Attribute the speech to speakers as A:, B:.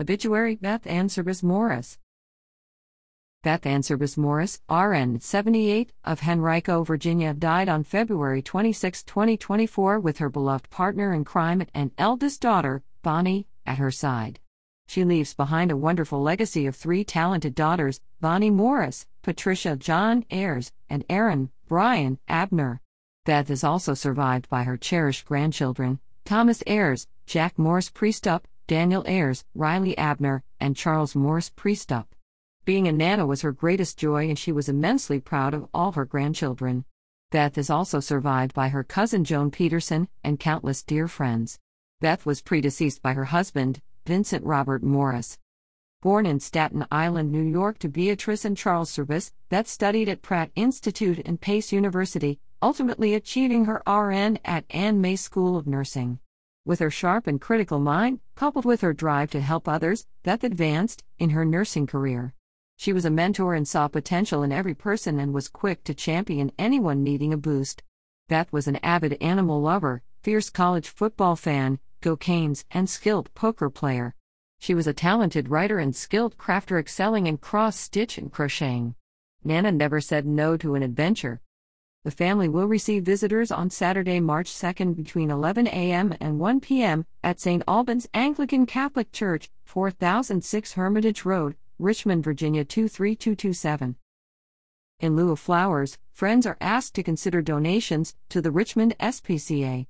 A: Obituary Beth Anne Cirbus Morris. Beth Anne Cirbus Morris, RN 78, of Henrico, Virginia, died on February 26, 2024, with her beloved partner in crime and eldest daughter, Bonnie, at her side. She leaves behind a wonderful legacy of three talented daughters Bonnie Morris, Patricia John Ayres, and Erin Brian Abner. Beth is also survived by her cherished grandchildren Thomas Ayres, Jack Morris Prestup, Daniel Ayres, Reilly Abner, and Charles Morris Prestup. Being a Nana was her greatest joy, and she was immensely proud of all her grandchildren. Beth is also survived by her cousin Joan Petersen and countless dear friends. Beth was predeceased by her husband, Vincent Robert Morris. Born in Staten Island, New York, to Beatrice and Charles Cirbus, Beth studied at Pratt Institute and Pace University, ultimately achieving her RN at Anne May School of Nursing. With her sharp and critical mind, coupled with her drive to help others, Beth advanced in her nursing career. She was a mentor and saw potential in every person and was quick to champion anyone needing a boost. Beth was an avid animal lover, fierce college football fan, go Canes, and skilled poker player. She was a talented writer and skilled crafter excelling in cross stitch and crocheting. Nana never said no to an adventure. The family will receive visitors on Saturday, March 2nd between 11 a.m. and 1 p.m. at St. Albans Anglican Catholic Church, 4006 Hermitage Road, Richmond, Virginia 23227. In lieu of flowers, friends are asked to consider donations to the Richmond SPCA.